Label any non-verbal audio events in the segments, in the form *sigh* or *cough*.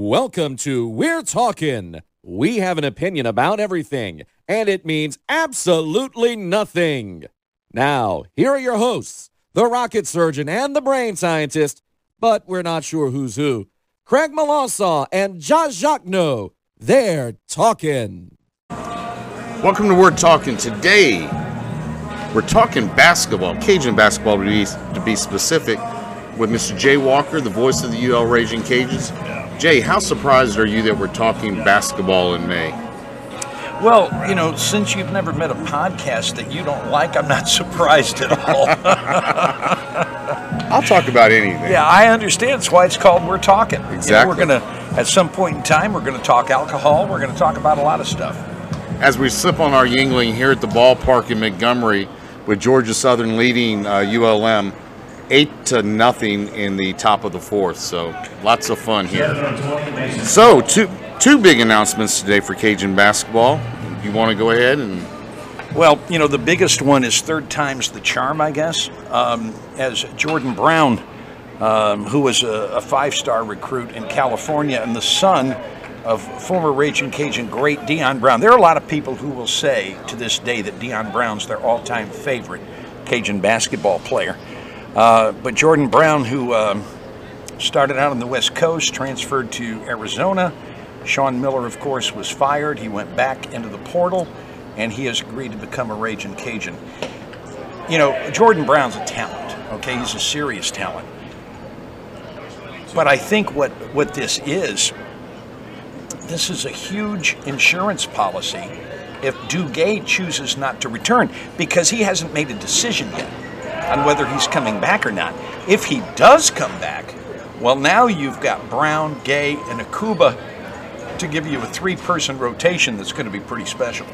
Welcome to We're Talking. We have an opinion about everything, and it means absolutely nothing. Now, here are your hosts, the rocket surgeon and the brain scientist, but we're not sure who's who, Craig Malassaw and Josh Jacques. They're talking. Welcome to We're Talking. Today, we're talking basketball, Cajun basketball to be, to be specific, with Mr. Jay Walker, the voice of the UL Raging Cajuns. Jay, how surprised are you that we're talking basketball in May? Well, you know, since you've never met a podcast that you don't like, I'm not *laughs* surprised at all. I'll talk about anything. yeah, I understand. That's why it's called We're Talking. You know, Exactly. we're going to, at some point in time, we're going to talk alcohol. We're going to talk about a lot of stuff. As we sip on our Yuengling here at the ballpark in Montgomery, with Georgia Southern leading uh, ULM eight to nothing in the top of the fourth. So lots of fun here. So two two big announcements today for Cajun basketball. You want to go ahead and Well, you know, the biggest one is third time's the charm, I guess, um, as Jordan Brown, um, who was a, a five star recruit in California and the son of former Raging Cajun great Dion Brown. There are a lot of people who will say to this day that Dion Brown's their all time favorite Cajun basketball player. Uh, but Jordan Brown, who um, started out on the West Coast, transferred to Arizona. Sean Miller, of course, was fired. He went back into the portal, and he has agreed to become a Raging Cajun. You know, Jordan Brown's a talent, okay? He's a serious talent. But I think what, what this is, this is a huge insurance policy if Duguay chooses not to return because he hasn't made a decision yet on whether he's coming back or not. If he does come back, well, now you've got Brown, Gueye, and Akwuba to give you a three person rotation that's going to be pretty special.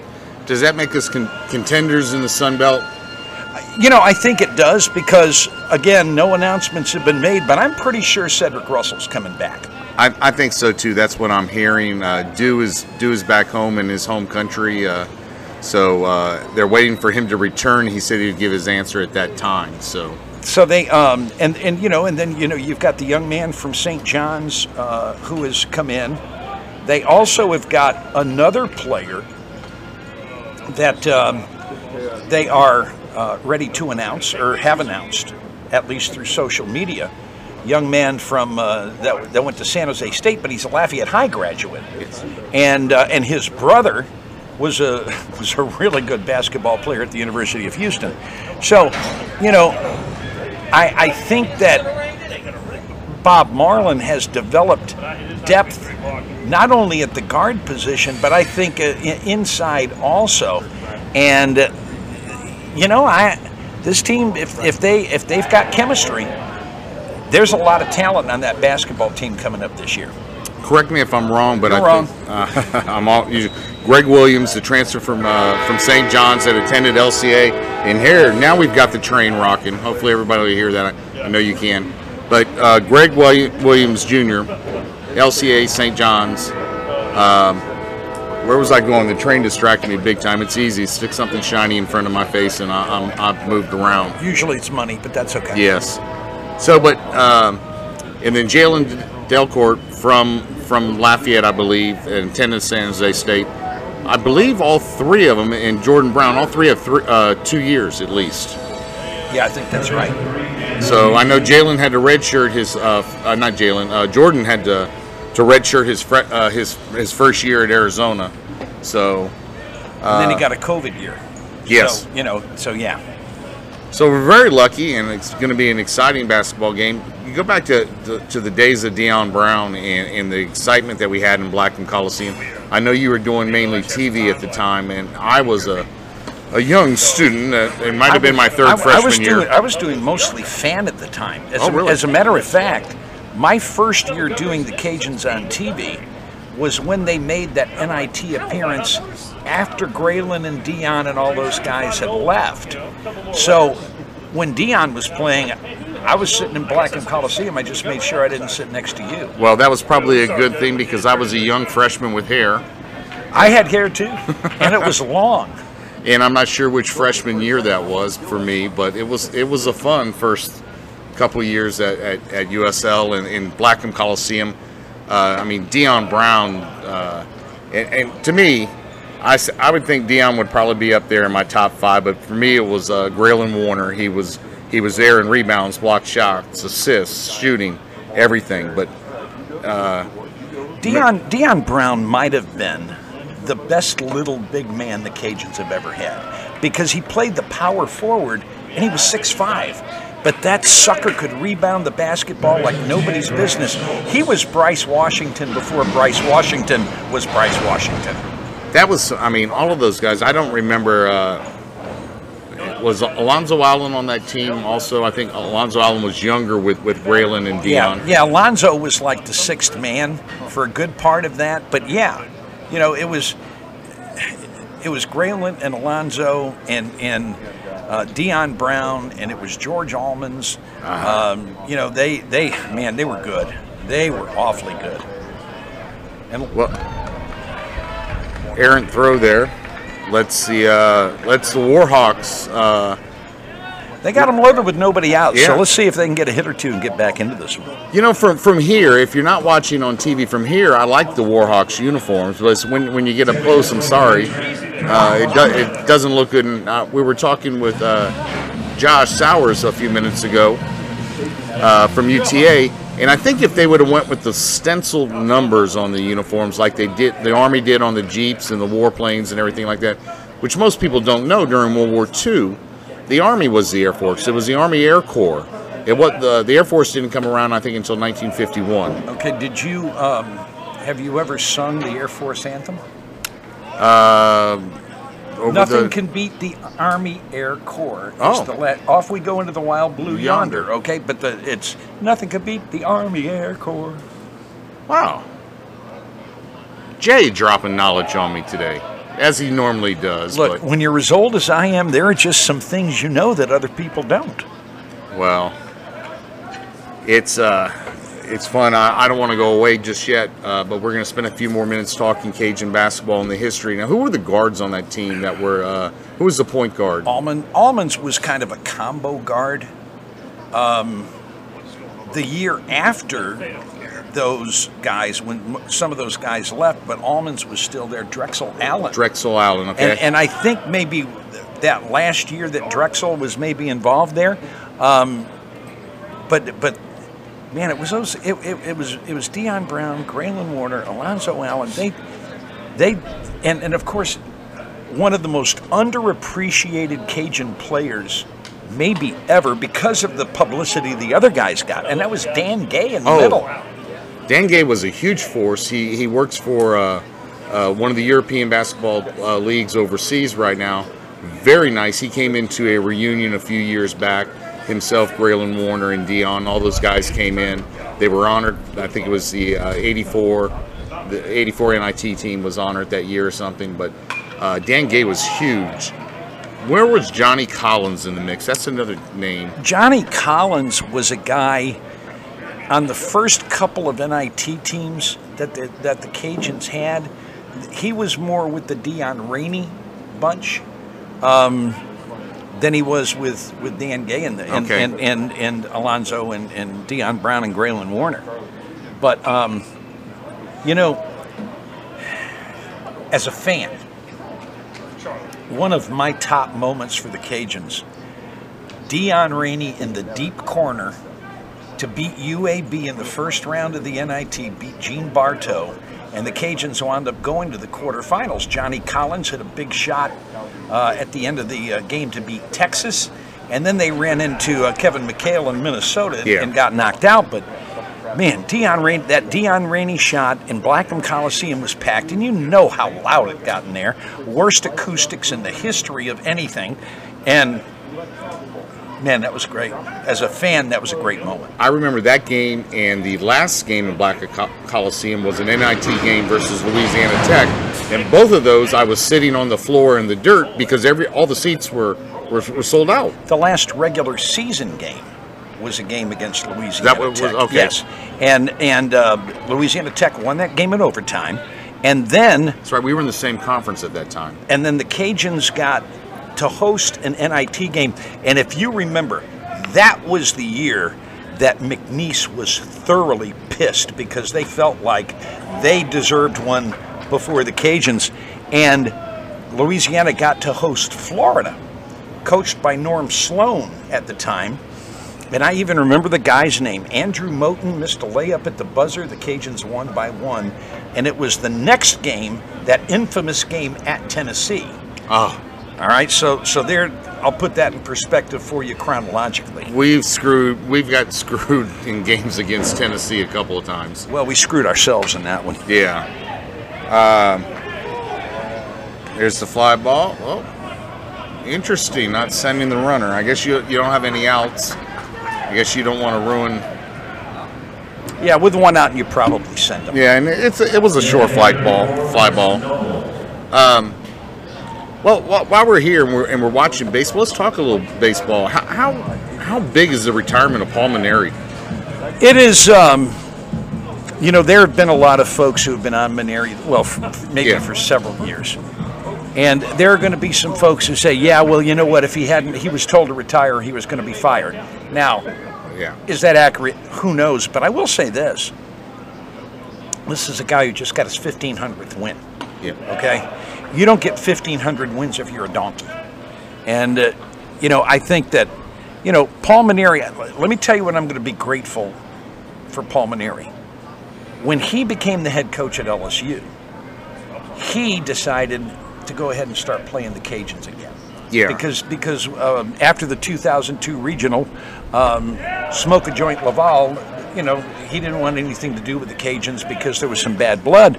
does that make us con- contenders in the Sun Belt? You know, I think it does because, again, no announcements have been made, but I'm pretty sure Cedric Russell's coming back. I, I think so too. That's what I'm hearing. Uh, Dew is Dew is back home in his home country, uh, so uh, they're waiting for him to return. He said he'd give his answer at that time. So So they, um, and, and, you know, and then, you know, you've got the young man from St. John's uh, who has come in. They also have got another player that um, they are uh, ready to announce or have announced, at least through social media. Young man from uh, that, that went to San Jose State, but he's a Lafayette High graduate, and uh, and his brother was a *laughs* was a really good basketball player at the University of Houston. So, you know, I, I think that Bob Marlin has developed depth not only at the guard position, but I think uh, inside also. And uh, you know, I this team if, if they if they've got chemistry, there's a lot of talent on that basketball team coming up this year. Correct me if I'm wrong, but You're I think uh, *laughs* I'm all. You, Greg Williams, the transfer from uh, from St. John's that attended LCA, and here now we've got the train rocking. Hopefully everybody will hear that. I, I know you can. But uh, Greg Williams Jr., LCA St. John's. Um, where was I going? The train distracted me big time. It's easy. Stick something shiny in front of my face, and I, I'm, I've moved around. Usually it's money, but that's okay. Yes. So, but um, and then Jalen Dalcourt from from Lafayette, I believe, and attended San Jose State. I believe all three of them, and Jordan Brown, all three have three, uh, two years at least. Yeah, I think that's right. So I know Jalen had to redshirt his, uh, uh, not Jalen, uh, Jordan had to to redshirt his uh, his his first year at Arizona. So And then he got a COVID year. yes, So, you know, so yeah. So we're very lucky, and it's going to be an exciting basketball game. You go back to to, to the days of Dion Brown and, and the excitement that we had in Blackham Coliseum. I know you were doing mainly TV at the time, and I was a a young student. Uh, it might have been my third I, freshman I was year. Doing, I was doing mostly fan at the time. As, Oh, a, really? as a matter of fact, my first year doing the Cajuns on TV was when they made that NIT appearance after Graylin and Dion and all those guys had left. So when Dion was playing, I was sitting in Blackham Coliseum. I just made sure I didn't sit next to you. well, that was probably a good thing because I was a young freshman with hair, I had hair too, and it was long. *laughs* and I'm not sure which freshman year that was for me, but it was it was a fun first couple years at, at, at USL and in Blackham Coliseum. Uh, I mean, Dion Brown, uh, and, and to me, I, I would think Dion would probably be up there in my top five, but for me, it was uh, Graylin Warner. He was he was there in rebounds, block shots, assists, shooting, everything. But Dion Dion Brown might have been the best little big man the Cajuns have ever had because he played the power forward and he was 6'5". But that sucker could rebound the basketball like nobody's business. He was Bryce Washington before Bryce Washington was Bryce Washington. that was, I mean, all of those guys. I don't remember. Uh, was Alonzo Allen on that team? Also, I think Alonzo Allen was younger with with Graylin and Dion. Yeah, yeah. Alonzo was like the sixth man for a good part of that, but yeah, you know, it was it was Graylin and Alonzo and and uh, Dion Brown and it was George Almonds. Um, you know, they they man, they were good. They were awfully good. And Well, errant throw there. Let's see. Uh, let's the Warhawks. Uh, they got them loaded with nobody out. Yeah. So let's see if they can get a hit or two and get back into this one. you know, from from here, if you're not watching on TV from here, I like the Warhawks uniforms, but when when you get up close, I'm sorry, uh, it do, it doesn't look good. And, uh, we were talking with uh, Josh Sowers a few minutes ago uh, from UTA, and I think if they would have went with the stenciled numbers on the uniforms, like they did, the Army did on the jeeps and the warplanes and everything like that, which most people don't know during World War II, the Army was the Air Force. It was the Army Air Corps. It what the the Air Force didn't come around, I think, until 1951. Okay, did you um, have you ever sung the Air Force anthem? Uh, Nothing the- can beat the Army Air Corps. It's Oh. the la- off we go into the wild blue yonder. Yonder. Okay, but the, it's nothing can beat the Army Air Corps. Wow. Jay dropping knowledge on me today, as he normally does. Look, when you're as old as I am, there are just some things you know that other people don't. well, it's uh, it's fun. I, I don't want to go away just yet, uh, but we're going to spend a few more minutes talking Cajun basketball and the history. Now, who were the guards on that team that were? Uh, who was the point guard? Almond Almonds was kind of a combo guard. Um, the year after those guys, when some of those guys left, but Almonds was still there. Drexel Allen. Drexel Allen. Okay. And, and I think maybe that last year that Drexel was maybe involved there, um, but but man, it was those. It, it, it was it was Dion Brown, Graylin Warner, Alonzo Allen. They they and and of course one of the most underappreciated Cajun players maybe ever because of the publicity the other guys got, and that was Dan Gay in the Oh. middle. Dan Gay was a huge force. He he works for uh, uh, one of the European basketball uh, leagues overseas right now. Very nice. He came into a reunion a few years back. Himself, Graylin Warner, and Dion. All those guys came in. They were honored. I think it was the uh, '84, the '84 NIT team was honored that year or something. But uh, Dan Gay was huge. Where was Johnny Collins in the mix? That's another name. Johnny Collins was a guy on the first couple of NIT teams that the, that the Cajuns had. He was more with the Dion Rainey bunch um, than he was with, with Dan Gay and, the, and, Okay. and, and, and Alonzo and, and Dion Brown and Graylin Warner. But, um, you know, as a fan, one of my top moments for the Cajuns Dion Rainey in the deep corner to beat UAB in the first round of the NIT, beat Gene Bartow, and the Cajuns wound up going to the quarterfinals. Johnny Collins had a big shot uh, at the end of the uh, game to beat Texas, and then they ran into uh, Kevin McHale in Minnesota and, Yeah. and got knocked out. But man, Dion Rainey, that Dion Rainey shot in Blackham Coliseum was packed, and you know how loud it got in there. Worst acoustics in the history of anything, and man, that was great. As a fan, that was a great moment. I remember that game, and the last game in Black Col- Coliseum was an NIT game versus Louisiana Tech. And both of those, I was sitting on the floor in the dirt because every all the seats were were, were sold out. The last regular season game was a game against Louisiana That was- Tech. okay. Yes, and and uh, Louisiana Tech won that game in overtime, and then That's right. We were in the same conference at that time. and then the Cajuns got to host an NIT game. And if you remember, that was the year that McNeese was thoroughly pissed because they felt like they deserved one before the Cajuns. And Louisiana got to host Florida, coached by Norm Sloan at the time. And I even remember the guy's name. Andrew Moten missed a layup at the buzzer. The Cajuns won by one. And it was the next game, that infamous game at Tennessee. Oh, All right, so so there, I'll put that in perspective for you chronologically. we've screwed. We've got screwed *laughs* in games against Tennessee a couple of times. Well, we screwed ourselves in that one. Yeah. Um, there's the fly ball. Well, interesting. Not sending the runner. I guess you you don't have any outs. I guess you don't want to ruin. Yeah, with one out, you probably send them. Yeah, and it's a, it was a short flight ball, fly ball. Um, well, while we're here and we're, and we're watching baseball, let's talk a little baseball. How how, how big is the retirement of Paul Mainieri? It is, um, you know, there have been a lot of folks who have been on Mainieri, well, maybe Yeah. for several years. And there are going to be some folks who say, yeah, well, you know what, if he hadn't, he was told to retire, he was going to be fired. Now, Yeah. is that accurate? Who knows? But I will say this this is a guy who just got his 1500th win. Yeah. Okay, you don't get 1,500 wins if you're a donkey. And uh, you know, I think that you know Paul Mainieri. Let me tell you what I'm going to be grateful for Paul Mainieri. When he became the head coach at LSU, he decided to go ahead and start playing the Cajuns again. Yeah. Because because um, after the 2002 regional, um, Smoke a Joint Laval, you know, he didn't want anything to do with the Cajuns because there was some bad blood,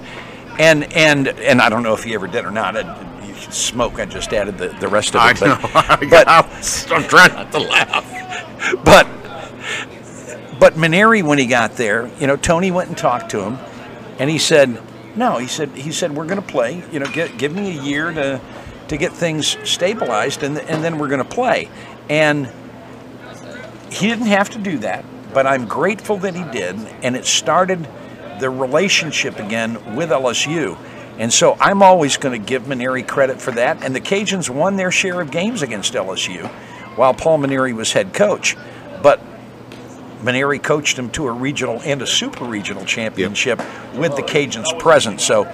and and and I don't know if he ever did or not. I, smoke. I just added the, the rest of it. I it. know. *laughs* But, but I'm trying not to laugh. but but Mainieri, when he got there, you know, Tony went and talked to him, and he said, "No," he said, "He said we're going to play. You know, give, give me a year to to get things stabilized, and and then we're going to play." And he didn't have to do that, but I'm grateful that he did, and it started the relationship again with LSU. And so I'm always going to give Mainieri credit for that. And the Cajuns won their share of games against LSU while Paul Mainieri was head coach. But Mainieri coached him to a regional and a super regional championship with the Cajuns present. So,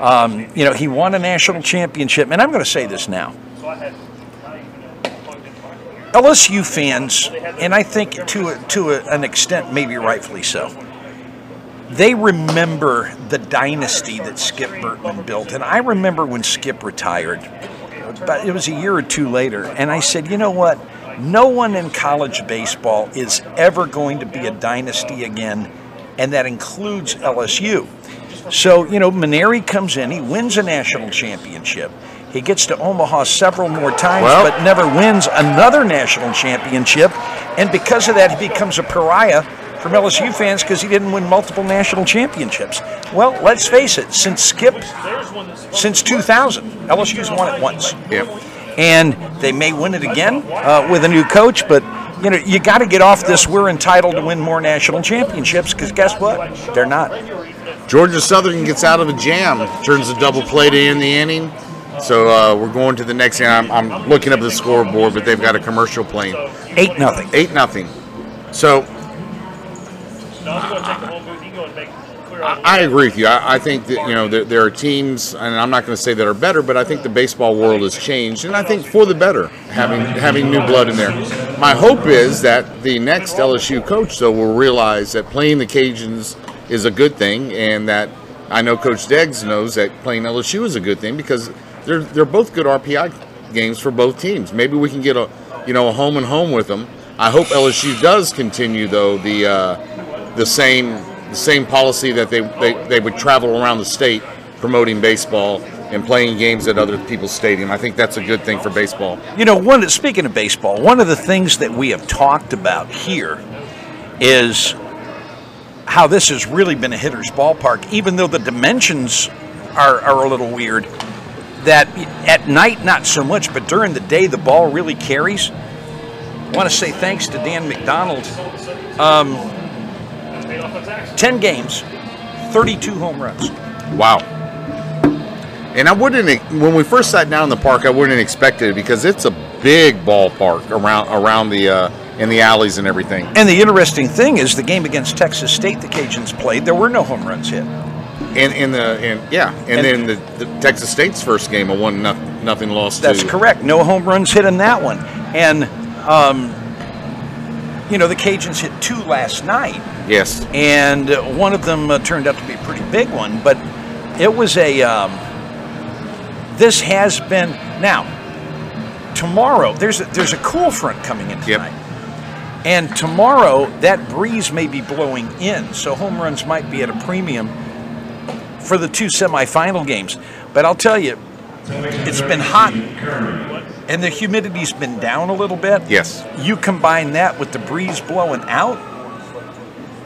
um, you know, he won a national championship. And I'm going to say this now. LSU fans, and I think to a, to a, an extent, maybe rightfully so, they remember the dynasty that Skip Bertman built. And I remember when Skip retired, but it was a year or two later, and I said, you know what? No one in college baseball is ever going to be a dynasty again, and that includes LSU. So, you know, Maneri comes in, he wins a national championship. He gets to Omaha several more times, Well- but never wins another national championship. And because of that, he becomes a pariah from LSU fans because he didn't win multiple national championships. Well, let's face it, since Skip, since 2000, LSU's won it once Yep. and they may win it again uh, with a new coach. But you know, you got to get off this. We're entitled to win more national championships because guess what? They're not. Georgia Southern gets out of a jam, turns a double play to end the inning. So uh, we're going to the next inning. I'm, I'm looking up the scoreboard, but they've got a commercial playing. Eight nothing. Eight nothing. So I, I agree with you. I, I think that you know there, there are teams, and I'm not going to say that are better, but I think the baseball world has changed, and I think for the better having having new blood in there. My hope is that the next LSU coach, though, will realize that playing the Cajuns is a good thing, and that I know Coach Deggs knows that playing LSU is a good thing because they're they're both good RPI games for both teams. Maybe we can get a you know a home and home with them. I hope LSU does continue though the uh, the same the same policy that they, they, they would travel around the state promoting baseball and playing games at other people's stadium. I think that's a good thing for baseball. You know, one speaking of baseball, one of the things that we have talked about here is how this has really been a hitter's ballpark, even though the dimensions are, are a little weird. That at night, not so much, but during the day, the ball really carries. I want to say thanks to Dan McDonald. Um, 10 games, 32 home runs. Wow. And I wouldn't when we first sat down in the park, I wouldn't expect it because it's a big ballpark around around the uh, in the alleys and everything. And the interesting thing is, the game against Texas State, the Cajuns played, there were no home runs hit. And in the and yeah, and, And- then the, the Texas State's first game, a one noth- nothing loss. That's to, correct. No home runs hit in that one. And, um, you know, the Cajuns hit two last night, Yes, and uh, one of them uh, turned out to be a pretty big one. But it was a. Um, this has been now. Tomorrow, there's a, there's a cool front coming in Yep. tonight, and tomorrow that breeze may be blowing in, so home runs might be at a premium for the two semifinal games. But I'll tell you, it's been hot, and the humidity's been down a little bit. yes. You combine that with the breeze blowing out,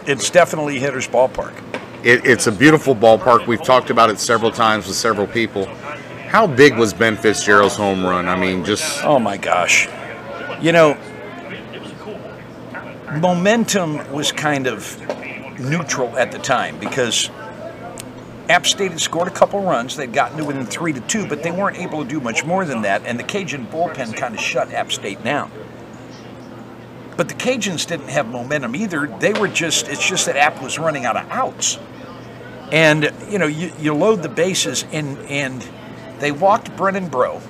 it's definitely hitter's ballpark. It, it's a beautiful ballpark. We've talked about it several times with several people. How big was Ben Fitzgerald's home run? I mean, just Oh my gosh. You know, momentum was kind of neutral at the time because App State had scored a couple runs. They'd gotten to within three to two, but they weren't able to do much more than that, and the Cajun bullpen kind of shut App State down. But the Cajuns didn't have momentum either. They were just, it's just that App was running out of outs. And, you know, you, you load the bases, and, and they walked Brennan Breaux,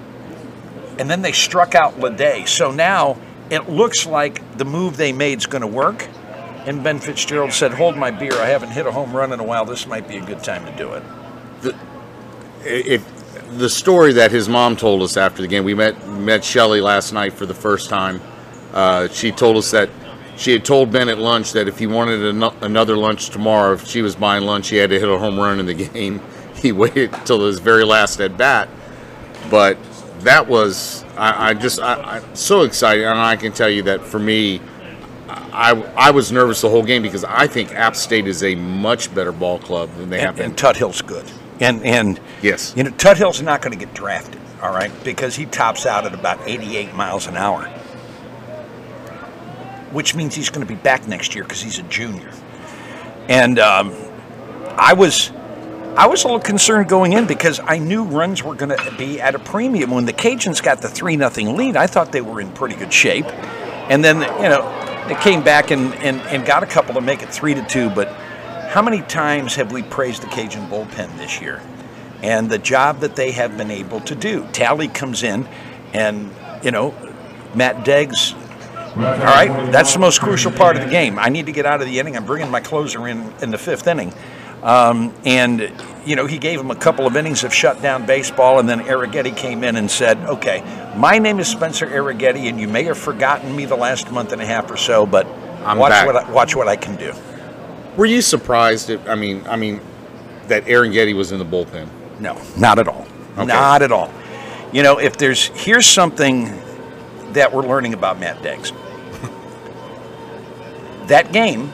and then they struck out Lede. So now it looks like the move they made is going to work. And Ben Fitzgerald said, "Hold my beer. I haven't hit a home run in a while. This might be a good time to do it." The, it, the story that his mom told us after the game. We met met Shelly last night for the first time. Uh, she told us that she had told Ben at lunch that if he wanted ano- another lunch tomorrow, if she was buying lunch, he had to hit a home run in the *laughs* game. He waited till his very last at bat, but that was I, I just I, I'm so excited, and I can tell you that for me. I, I was nervous the whole game because I think App State is a much better ball club than they have been. and Tut Hill's good. And and Yes. you know Tut Hill's not going to get drafted, all right, because he tops out at about 88 miles an hour, which means he's going to be back next year because he's a junior. And um, I was I was a little concerned going in because I knew runs were going to be at a premium. When the Cajuns got the three nothing lead, I thought they were in pretty good shape, and then you know they came back and, and, and got a couple to make it three to two. But how many times have we praised the Cajun bullpen this year, and the job that they have been able to do? Tally comes in, and you know Matt Deggs all right, that's the most crucial part of the game. I need to get out of the inning. I'm bringing my closer in in the fifth inning. Um, and, you know, he gave him a couple of innings of shutdown baseball, and then Arrighetti came in and said, okay, my name is Spencer Arrighetti, and you may have forgotten me the last month and a half or so, but I'm watch, back." What I, watch what I can do. Were you surprised? If, I mean, I mean, that Arrighetti was in the bullpen. No, not at all. Okay. Not at all. You know, if there's, here's something that we're learning about Matt Deggs. *laughs* that game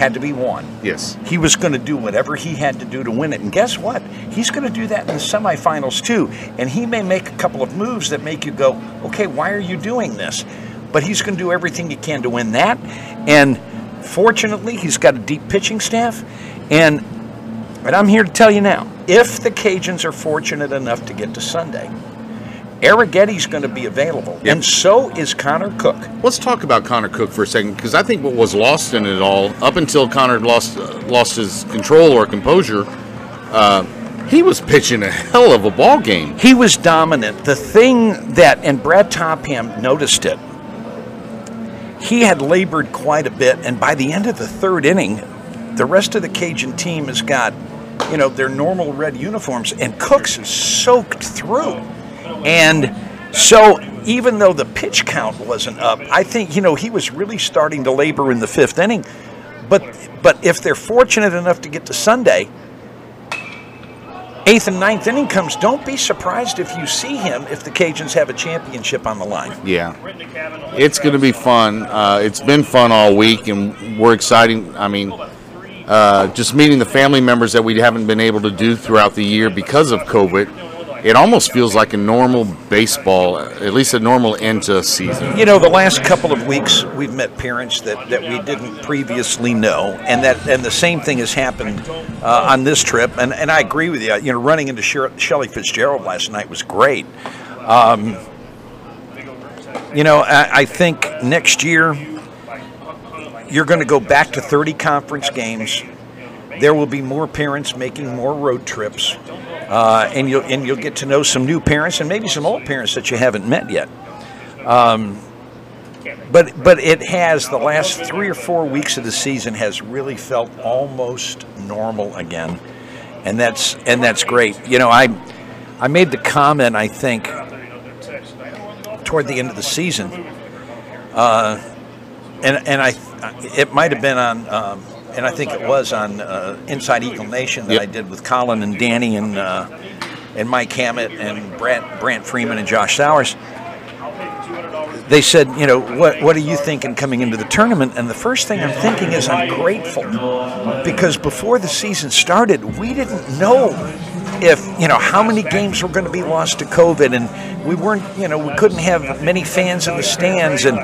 had to be won. Yes. He was going to do whatever he had to do to win it. And guess what? He's going to do that in the semifinals too. And he may make a couple of moves that make you go, okay, why are you doing this? But he's going to do everything he can to win that. And fortunately, he's got a deep pitching staff. And, but I'm here to tell you now if the Cajuns are fortunate enough to get to Sunday, Arrighetti's going to be available. Yep. And so is Connor Cook. Let's talk about Connor Cook for a second, because I think what was lost in it all, up until Connor lost uh, lost his control or composure, uh, he was pitching a hell of a ball game. He was dominant. The thing that, and Brad Topham noticed it, he had labored quite a bit, and by the end of the third inning, the rest of the Cajun team has got, you know, their normal red uniforms, and Cooks is soaked through. And so, even though the pitch count wasn't up, I think, you know, he was really starting to labor in the fifth inning. But, but if they're fortunate enough to get to Sunday, eighth and ninth inning comes, don't be surprised if you see him if the Cajuns have a championship on the line. Yeah, it's going to be fun. Uh, it's been fun all week, and we're excited. I mean, uh, just meeting the family members that we haven't been able to do throughout the year because of COVID. It almost feels like a normal baseball, at least a normal end to a season. You know, the last couple of weeks we've met parents that, that we didn't previously know, and that and the same thing has happened uh, on this trip. And, and I agree with you. You know, running into Shelley Fitzgerald last night was great. Um, You know, I, I think next year you're going to go back to 30 conference games. There will be more parents making more road trips, uh, and you'll and you'll get to know some new parents and maybe some old parents that you haven't met yet. Um, but but it has the last three or four weeks of the season has really felt almost normal again, and that's and that's great. You know, I I made the comment I think toward the end of the season, uh, and and I it might have been on. Um, and I think it was on uh, Inside Eagle Nation that Yep. I did with Colin and Danny and uh, and Mike Hammett and Brant, Brant Freeman and Josh Sowers they said, you know, what what are you thinking coming into the tournament? And the first thing I'm thinking is I'm grateful because before the season started, we didn't know if you know how many games were going to be lost to COVID, and we weren't, you know, we couldn't have many fans in the stands, and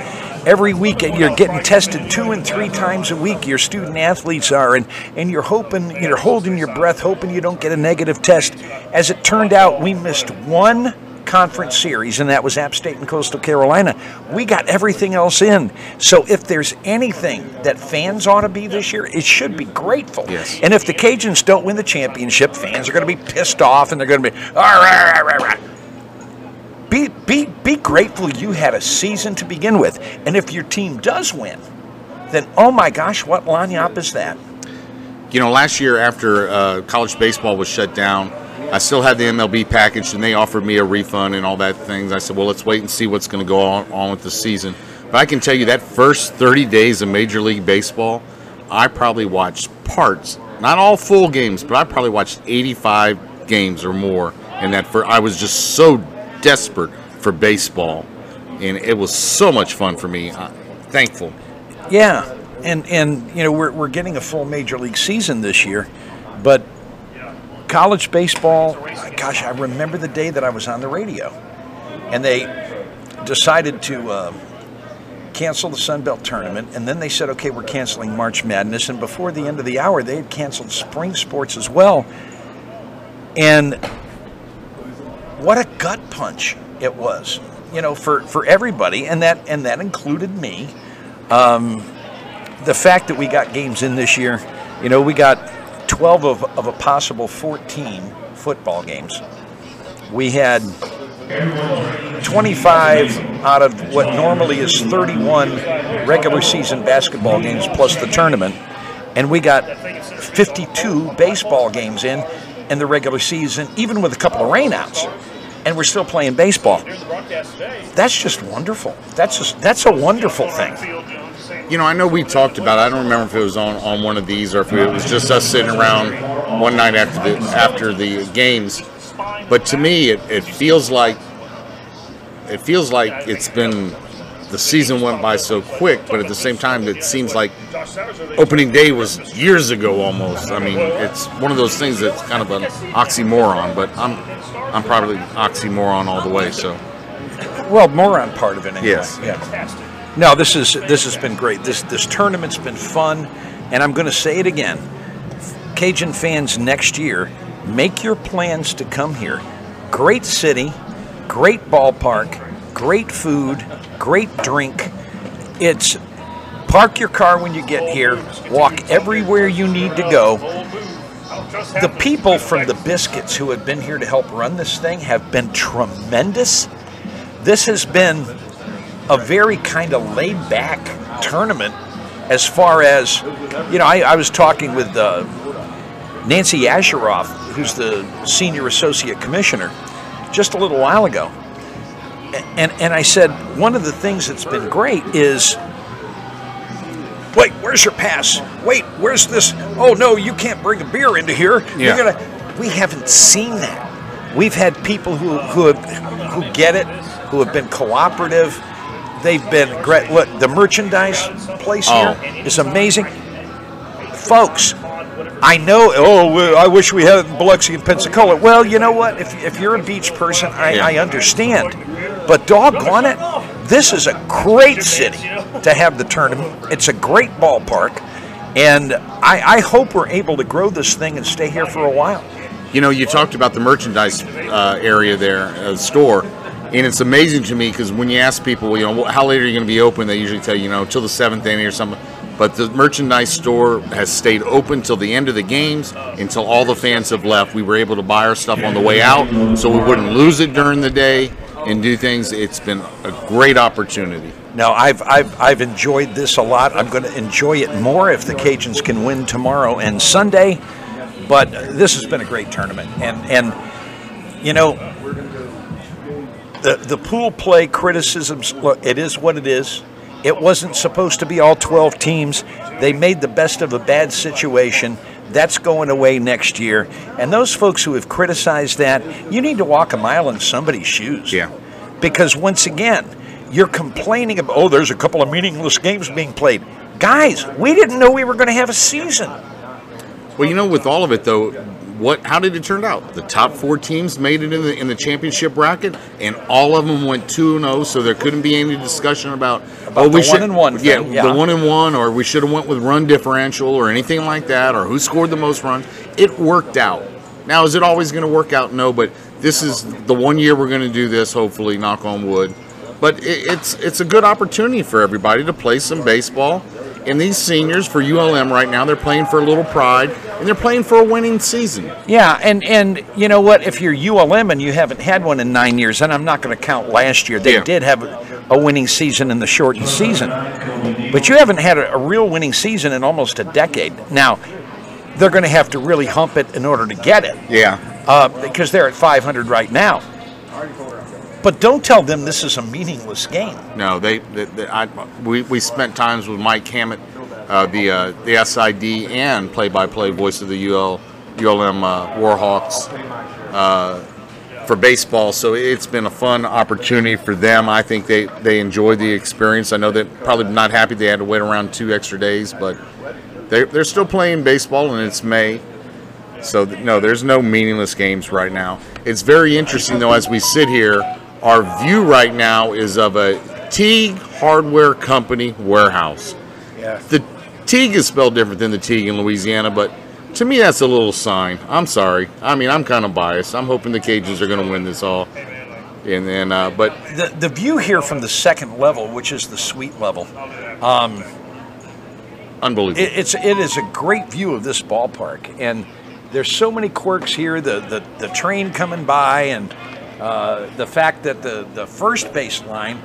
every week you're getting tested two and three times a week. Your student athletes are, and and you're hoping, you're holding your breath, hoping you don't get a negative test. As it turned out, we missed one conference series, and that was App State and Coastal Carolina. We got everything else in. So if there's anything that fans ought to be this year, it should be grateful. Yes. And if the Cajuns don't win the championship, fans are going to be pissed off, and they're going to be. Be, be, be grateful you had a season to begin with. And if your team does win, then oh my gosh, what lagniappe is that? You know, last year after uh, college baseball was shut down, I still had the MLB package, and they offered me a refund and all that things. I said, well, let's wait and see what's going to go on, on with the season. But I can tell you that first 30 days of Major League Baseball, I probably watched parts, not all full games, but I probably watched 85 games or more. And that for I was just so desperate for baseball, and it was so much fun for me. Uh, thankful. Yeah, and and you know we're we're getting a full major league season this year, but college baseball. Gosh, I remember the day that I was on the radio, and they decided to uh, cancel the Sun Belt tournament, and then they said, okay, we're canceling March Madness, and before the end of the hour, they had canceled spring sports as well, and what a gut punch it was, you know, for for everybody, and that and that included me um, the fact that we got games in this year, you know, we got 12 of, of a possible 14 football games. We had 25 out of what normally is 31 regular season basketball games plus the tournament. And we got 52 baseball games in in the regular season, even with a couple of rainouts. And we're still playing baseball. That's just wonderful. That's just that's a wonderful thing. You know, I know we talked about. It. I don't remember if it was on, on one of these or if it was just us sitting around one night after the after the games. But to me, it, it feels like it feels like it's been the season went by so quick, but at the same time, it seems like opening day was years ago almost. I mean, it's one of those things that's kind of an oxymoron, but I'm I'm probably oxymoron all the way. So Well, moron part of it anyway. Yes. Yeah. No, this is this has been great. This this tournament's been fun, and I'm going to say it again. Cajun fans next year, make your plans to come here. Great city, great ballpark, great food, great drink. It's park your car when you get here, walk everywhere you need to go. The people from the Biscuits who have been here to help run this thing have been tremendous. This has been a very kind of laid back tournament as far as, you know, I, I was talking with uh, Nancy Asheroff, who's the senior associate commissioner, just a little while ago. And, and I said, one of the things that's been great is wait, where's your pass? Wait, where's this? Oh no, you can't bring a beer into here. Yeah. You're gonna. We haven't seen that. We've had people who who have, who get it, who have been cooperative. They've been great. What the merchandise place here Oh. is amazing, folks. I know. Oh, I wish we had it in Biloxi and Pensacola. Well, you know what? If, if you're a beach person, I, Yeah. I understand. But doggone it, this is a great city to have the tournament. It's a great ballpark, and I, I hope we're able to grow this thing and stay here for a while. You know, you talked about the merchandise uh, area there, uh, store. And it's amazing to me because when you ask people, you know, how late are you going to be open? They usually tell you, you know, till the seventh inning or something. But the merchandise store has stayed open till the end of the games, until all the fans have left. We were able to buy our stuff on the way out, so we wouldn't lose it during the day and do things. It's been a great opportunity. Now, I've, I've, I've enjoyed this a lot. I'm going to enjoy it more if the Cajuns can win tomorrow and Sunday. But this has been a great tournament. And, and you know, the, the pool play criticisms, look, it is what it is. It wasn't supposed to be all 12 teams. They made the best of a bad situation. That's going away next year. And those folks who have criticized that, you need to walk a mile in somebody's shoes. Yeah. Because once again, you're complaining about, oh, there's a couple of meaningless games being played. Guys, we didn't know we were going to have a season. Well, you know, with all of it though, what? How did it turn out? The top four teams made it in the in the championship bracket, and all of them went two and zero. So there couldn't be any discussion about, About oh, the we should one and one yeah, yeah. the one and one, or we should have went with run differential, or anything like that, or who scored the most runs. It worked out. Now, is it always going to work out? No, but this is the one year we're going to do this. Hopefully, knock on wood. But it, it's it's a good opportunity for everybody to play some baseball. And these seniors for ULM right now, they're playing for a little pride, and they're playing for a winning season. Yeah, and, and you know what? If you're ULM and you haven't had one in nine years, and I'm not going to count last year, they Yeah. did have a winning season in the shortened season. But you haven't had a, a real winning season in almost a decade. Now, they're going to have to really hump it in order to get it Yeah. uh, because they're at 500 right now. But don't tell them this is a meaningless game. No, they. they, they I, we, we spent times with Mike Hammett, uh, the uh, the SID and play-by-play voice of the UL ULM uh, Warhawks uh, for baseball. So it's been a fun opportunity for them. I think they they enjoyed the experience. I know they're probably not happy they had to wait around two extra days, but they they're still playing baseball and it's May. So no, there's no meaningless games right now. It's very interesting though as we sit here. Our view right now is of a Teague Hardware Company warehouse. Yeah. The Teague is spelled different than the Teague in Louisiana, but to me that's a little sign. I'm sorry. I mean, I'm kind of biased. I'm hoping the Cajuns are going to win this all. And then, uh, but The, the view here from the second level, which is the suite level, um, unbelievable. it, it's it is a great view of this ballpark, and there's so many quirks here. The the, the train coming by, and uh, the fact that the the first base line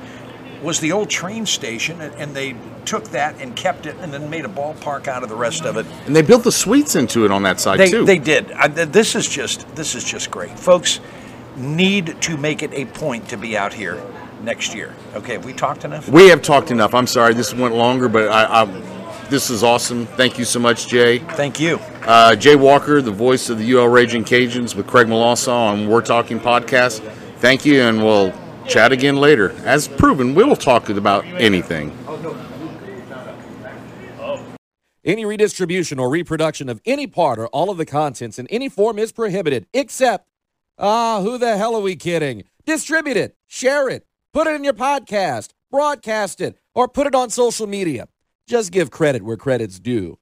was the old train station, and, and they took that and kept it, and then made a ballpark out of the rest of it. and they built the suites into it on that side They, too. they did. I, this is just this is just great, folks. Need to make it a point to be out here next year. Okay, have we talked enough? We have talked enough. I'm sorry this went longer, but I, I this is awesome. Thank you so much, Jay. Thank you. Uh, Jay Walker, the voice of the UL Raging Cajuns, with Craig Malassa on We're Talking Podcast. Thank you, and we'll chat again later. As proven, we'll talk about anything. Any redistribution or reproduction of any part or all of the contents in any form is prohibited, except, ah, who the hell are we kidding? Distribute it, share it, put it in your podcast, broadcast it, or put it on social media. Just give credit where credit's due.